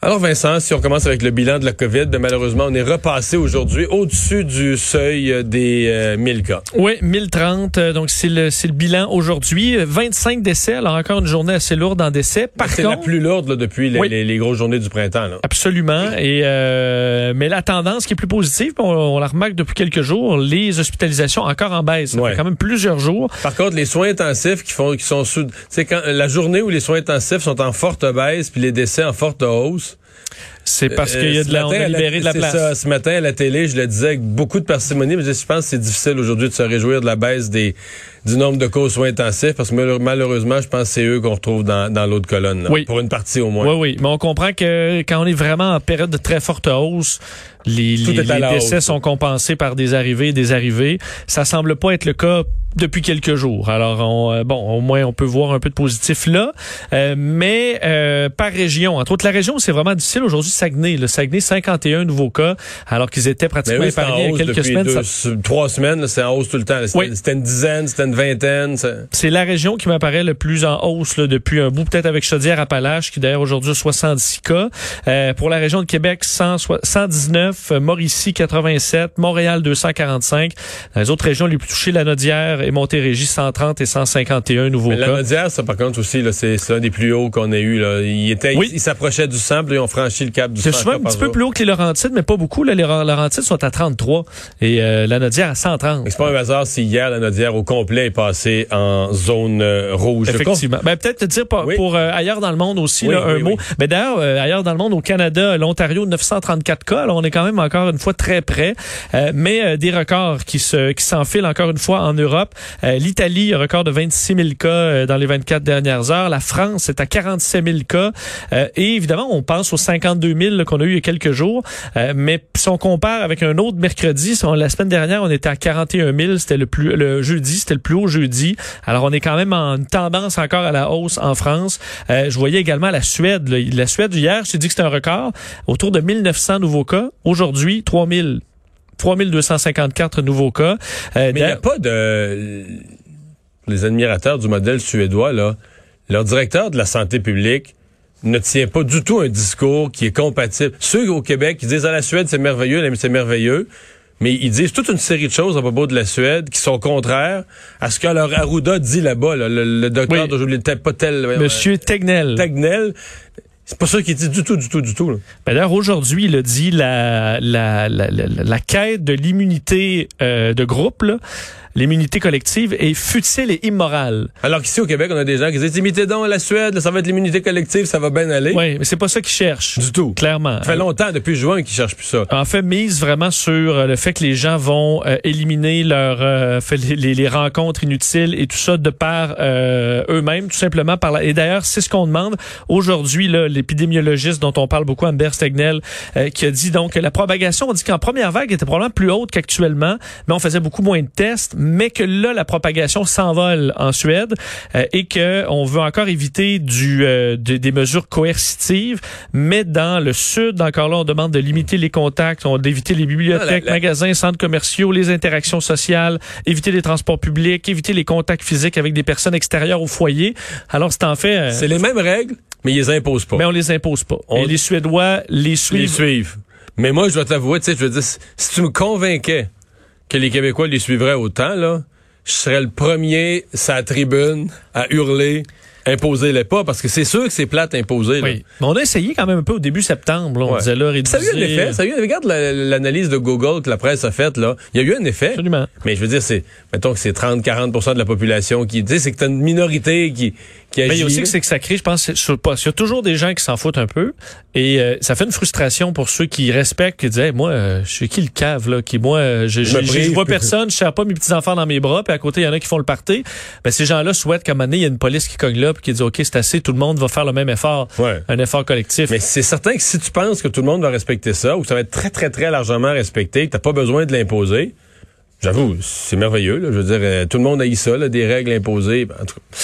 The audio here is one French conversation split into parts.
Alors Vincent, si on commence avec le bilan de la COVID, ben, malheureusement, on est repassé aujourd'hui au-dessus du seuil des 1000 cas. Oui, 1030. Euh, donc c'est le, le bilan aujourd'hui. 25 décès. Alors encore une journée assez lourde en décès. Par c'est la plus lourde là, depuis les, les, grosses journées du printemps. Là. Absolument. Et euh, mais la tendance qui est plus positive, on, la remarque depuis quelques jours, les hospitalisations encore en baisse. Ça fait quand même plusieurs jours. Par contre, les soins intensifs qui font qui sont sous, c'est quand la journée où les soins intensifs sont en forte baisse puis les décès en forte hausse. C'est parce qu'il y a de la, on a libéré de la place. Ça, ce matin à la télé, je le disais avec beaucoup de parcimonie, mais je pense que c'est difficile aujourd'hui de se réjouir de la baisse des du nombre de causes soins intensifs parce que malheureusement, je pense que c'est eux qu'on retrouve dans, dans l'autre colonne. oui. Pour une partie au moins. Oui, oui. Mais on comprend que quand on est vraiment en période de très forte hausse, les, les, décès sont compensés par des arrivées et des arrivées. Ça semble pas être le cas depuis quelques jours. Alors, on, euh, bon, au moins, on peut voir un peu de positif là. Euh, mais euh, par région, entre autres, la région, c'est vraiment difficile. Aujourd'hui, Saguenay. Le Saguenay, 51 nouveaux cas, alors qu'ils étaient pratiquement ben épargnés il y a quelques semaines. Trois semaines, c'est en hausse tout le temps. C'était une dizaine, c'était une vingtaine. C'est la région qui m'apparaît le plus en hausse là, depuis un bout, peut-être avec Chaudière-Appalaches, qui d'ailleurs aujourd'hui a 70 cas. pour la région de Québec, 100, 119, Mauricie, 87, Montréal, 245. Dans les autres régions les plus touchées, la Nodière et Montérégie 130 et 151 nouveaux cas. La Nodière, ça par contre aussi, c'est un des plus hauts qu'on ait eu. Là. Il était, il, s'approchait du 100, puis ils ont franchi le cap du 100. C'est souvent un petit peu plus haut que les Laurentides, mais pas beaucoup. Là, les Laurentides sont à 33 et euh, la Nodière à 130. C'est pas un hasard si hier la Nodière au complet est passée en zone euh, rouge. Effectivement. Ben, peut-être te dire pour, pour euh, ailleurs dans le monde aussi un mot. Mais ben, d'ailleurs ailleurs dans le monde au Canada, l'Ontario 934 cas. Alors on est encore une fois très près, mais des records qui se qui s'enfilent encore une fois en Europe. Euh, L'Italie, un record de 26 000 cas euh, dans les 24 dernières heures. La France est à 47 000 cas. Euh, et évidemment, on pense aux 52 000 qu'on a eu il y a quelques jours. mais si on compare avec un autre mercredi, la semaine dernière, on était à 41 000. C'était le plus le jeudi, c'était le plus haut jeudi. Alors, on est quand même en tendance encore à la hausse en France. je voyais également la Suède. La Suède, hier, je t'ai dit que c'était un record. Autour de 1900 nouveaux cas. Aujourd'hui, 3000. 3254 nouveaux cas. Euh, Mais il n'y a pas de... Les admirateurs du modèle suédois, là, leur directeur de la santé publique ne tient pas du tout un discours qui est compatible. Ceux au Québec qui disent à ah, la Suède c'est merveilleux, c'est merveilleux, mais ils disent toute une série de choses à propos de la Suède qui sont contraires à ce que leur Arruda dit là-bas, le, docteur oui. de pas tel... Monsieur Tegnell. Tegnell. C'est pas ça qu'il dit du tout, du tout, du tout. Ben d'ailleurs, aujourd'hui, il a dit la, la, la, la, quête de l'immunité euh, de groupe, là, l'immunité collective est futile et immorale. Alors qu'ici au Québec, on a des gens qui disent imitez donc la Suède, ça va être l'immunité collective, ça va bien aller. Oui, mais c'est pas ça qu'ils cherchent. Du tout. Clairement. Ça fait longtemps, depuis juin, qu'ils cherchent plus ça. En fait, mise vraiment sur euh, le fait que les gens vont euh, éliminer leur euh, les, les, rencontres inutiles et tout ça de par eux-mêmes, tout simplement par la... Et d'ailleurs, c'est ce qu'on demande aujourd'hui, l'épidémiologiste dont on parle beaucoup, Amber Stegnell, qui a dit donc que la propagation, on dit qu'en première vague était probablement plus haute qu'actuellement, mais on faisait beaucoup moins de tests mais que là, la propagation s'envole en Suède euh, et que on veut encore éviter du, euh, des mesures coercitives, mais dans le sud, encore là, on demande de limiter les contacts, on d'éviter les bibliothèques, magasins, centres commerciaux, les interactions sociales, éviter les transports publics, éviter les contacts physiques avec des personnes extérieures au foyer. Alors, c'est en fait... Euh, c'est les mêmes règles, mais ils les imposent pas. Mais on les impose pas. Et les Suédois les suivent. Les suivent. Mais moi, je dois t'avouer, tu sais, je veux dire, si tu me convainquais que les Québécois les suivraient autant, là, je serais le premier sa tribune à hurler imposer-les pas, parce que c'est sûr que c'est plate imposer. Oui. Mais on a essayé quand même un peu au début septembre. on disait là, Ça a eu un effet. Ça a eu, regarde l'analyse de Google que la presse a faite. là. Il y a eu un effet. Absolument. Mais je veux dire, c'est mettons que c'est 30-40% de la population qui... Sais, c'est que tu as une minorité qui, qui agit. Mais il y a aussi que c'est que ça crée, je pense, il y a toujours des gens qui s'en foutent un peu. Et euh, ça fait une frustration pour ceux qui respectent, qui disent moi, euh, je suis qui le cave, là, qui, moi, euh, je, je, vois personne, je sers pas mes petits-enfants dans mes bras, puis à côté, il y en a qui font le party. Ben, ces gens-là souhaitent qu'à un moment donné, il y a une police qui cogne là, puis qui dit, OK, c'est assez, tout le monde va faire le même effort. Un effort collectif. Mais c'est certain que si tu penses que tout le monde va respecter ça, ou que ça va être très, très, très largement respecté, que t'as pas besoin de l'imposer, j'avoue, c'est merveilleux. Là. Je veux dire, tout le monde a eu ça, là, des règles imposées. Ben, en tout cas.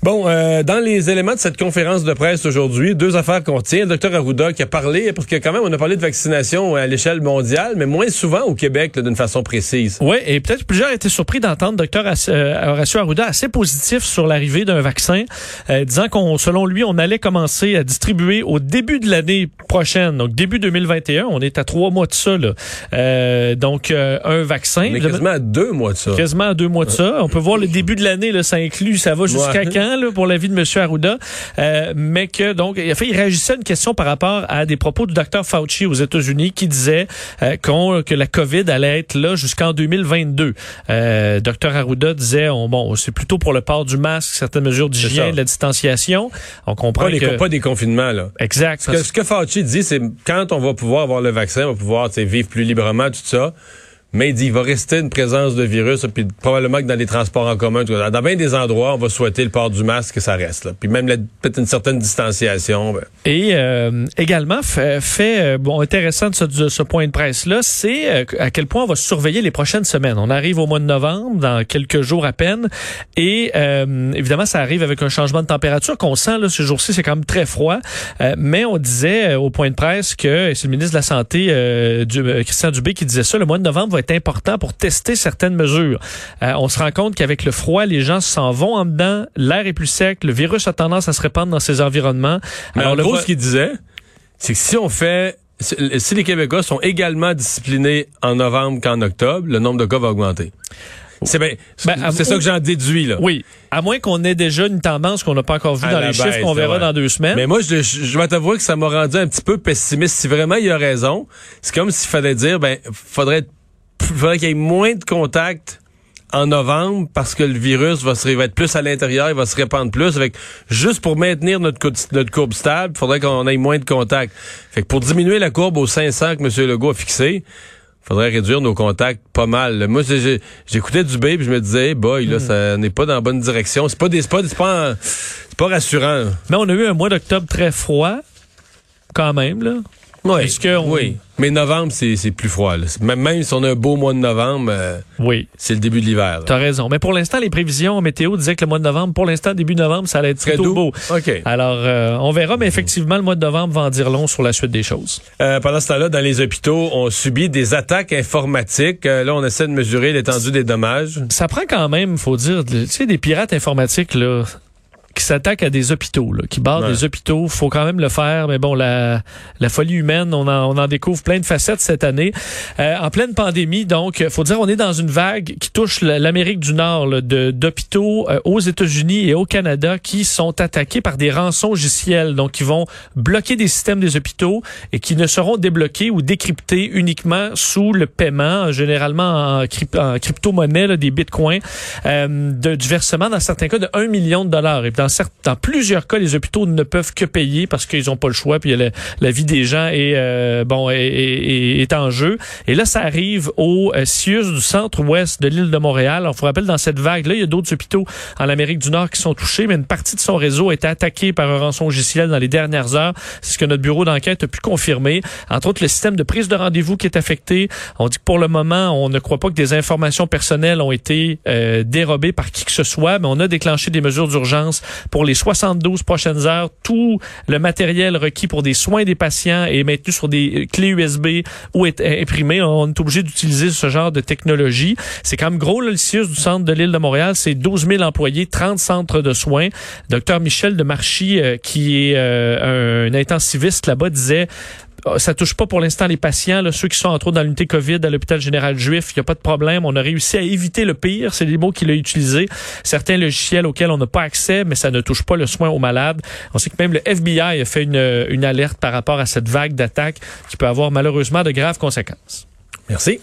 Bon, euh, dans les éléments de cette conférence de presse aujourd'hui, deux affaires qu'on tient. Le docteur Arruda qui a parlé, parce que quand même, on a parlé de vaccination à l'échelle mondiale, mais moins souvent au Québec d'une façon précise. Oui, et peut-être plusieurs étaient surpris d'entendre docteur euh, Horacio Arruda assez positif sur l'arrivée d'un vaccin, euh, disant qu'on, selon lui, on allait commencer à distribuer au début de l'année prochaine, donc début 2021. On est à trois mois de ça, là. donc, un vaccin. On est quasiment à deux mois de ça. Quasiment à deux mois de ça. On peut voir le début de l'année, là, ça inclut, ça va jusqu'à quand? Pour la vie de M. Arruda, euh, mais que donc il, a fait, il réagissait à une question par rapport à des propos du docteur Fauci aux États-Unis qui disait euh, que la COVID allait être là jusqu'en 2022. Euh, docteur Arruda disait on, bon c'est plutôt pour le port du masque, certaines mesures d'hygiène, de la distanciation. On comprend pas, que... pas des confinements là. Exact. Ce que, ce que Fauci dit, c'est quand on va pouvoir avoir le vaccin, on va pouvoir vivre plus librement tout ça. Mais il dit il va rester une présence de virus, puis probablement que dans les transports en commun, dans bien des endroits, on va souhaiter le port du masque que ça reste. Là. Puis même peut-être une certaine distanciation. Ben. Et euh, également, fait, fait euh, bon intéressant de ce, point de presse-là, c'est euh, à quel point on va surveiller les prochaines semaines. On arrive au mois de novembre, dans quelques jours à peine, et évidemment, ça arrive avec un changement de température qu'on sent là, ce jour-ci, c'est quand même très froid. mais on disait au point de presse que, c'est le ministre de la Santé, du, Christian Dubé, qui disait ça, le mois de novembre est important pour tester certaines mesures. Euh, on se rend compte qu'avec le froid, les gens s'en vont en dedans, l'air est plus sec, le virus a tendance à se répandre dans ces environnements. Mais Alors, en gros, ce qu'il disait, c'est que si on fait si les Québécois sont également disciplinés en novembre qu'en octobre, le nombre de cas va augmenter. C'est ben, c'est ça que j'en déduis là. Oui, à moins qu'on ait déjà une tendance qu'on n'a pas encore vue dans les chiffres qu'on verra dans deux semaines. Mais moi, je, je, vais t'avouer que ça m'a rendu un petit peu pessimiste. Si vraiment il a raison, c'est comme s'il fallait dire, ben, faudrait être faudrait qu'il y ait moins de contacts en novembre parce que le virus va, se, être plus à l'intérieur, il va se répandre plus. Avec juste pour maintenir notre, notre courbe stable, il faudrait qu'on ait moins de contacts. Fait que pour diminuer la courbe aux 500 que M. Legault a fixé, faudrait réduire nos contacts pas mal. Moi, j'écoutais du puis je me disais, boy, là, hmm. ça n'est pas dans la bonne direction. C'est pas des, pas, c'est pas, pas rassurant. Mais on a eu un mois d'octobre très froid, quand même, là. Oui. Oui. Mais novembre, c'est plus froid. Même, même si on a un beau mois de novembre, euh, oui. c'est le début de l'hiver. Tu as raison. Mais pour l'instant, les prévisions météo disaient que le mois de novembre, pour l'instant, début novembre, ça allait être très beau. OK. Alors, euh, on verra, mais effectivement, le mois de novembre va en dire long sur la suite des choses. Euh, pendant ce temps-là, dans les hôpitaux, on subit des attaques informatiques. là, on essaie de mesurer l'étendue des dommages. Ça prend quand même, faut dire, tu sais, des pirates informatiques, là qui s'attaque à des hôpitaux, là, qui barrent des hôpitaux. faut quand même le faire. Mais bon, la, la folie humaine, on en, on en découvre plein de facettes cette année. Euh, en pleine pandémie, donc, faut dire, on est dans une vague qui touche l'Amérique du Nord de d'hôpitaux euh, aux États-Unis et au Canada qui sont attaqués par des rançons logiciels, donc qui vont bloquer des systèmes des hôpitaux et qui ne seront débloqués ou décryptés uniquement sous le paiement, généralement en, crypto-monnaie, des bitcoins, euh, de, du versement dans certains cas de 1 million de dollars. Et dans, dans plusieurs cas, les hôpitaux ne peuvent que payer parce qu'ils n'ont pas le choix, puis la, la vie des gens est euh, bon est, est, en jeu. Et là, ça arrive au euh, CIUS du centre-ouest de l'île de Montréal. On vous rappelle, dans cette vague-là, il y a d'autres hôpitaux en Amérique du Nord qui sont touchés, mais une partie de son réseau a été attaquée par un rançon logiciel dans les dernières heures. C'est ce que notre bureau d'enquête a pu confirmer. Entre autres, le système de prise de rendez-vous qui est affecté. On dit que pour le moment, on ne croit pas que des informations personnelles ont été euh, dérobées par qui que ce soit, mais on a déclenché des mesures d'urgence pour les 72 prochaines heures. Tout le matériel requis pour des soins des patients est maintenu sur des clés USB ou est imprimé. On est obligé d'utiliser ce genre de technologie. C'est quand même gros, le CIUS du centre de l'île de Montréal. C'est 12 000 employés, 30 centres de soins. Docteur Michel de Marchy, euh, qui est euh, un intensiviste là-bas, disait ça touche pas pour l'instant les patients, là, ceux qui sont entre autres dans l'unité COVID à l'hôpital général juif. Il n'y a pas de problème. On a réussi à éviter le pire. C'est les mots qu'il a utilisés. Certains logiciels auxquels on n'a pas accès, mais ça ne touche pas le soin aux malades. On sait que même le FBI a fait une, une alerte par rapport à cette vague d'attaques qui peut avoir malheureusement de graves conséquences. Merci.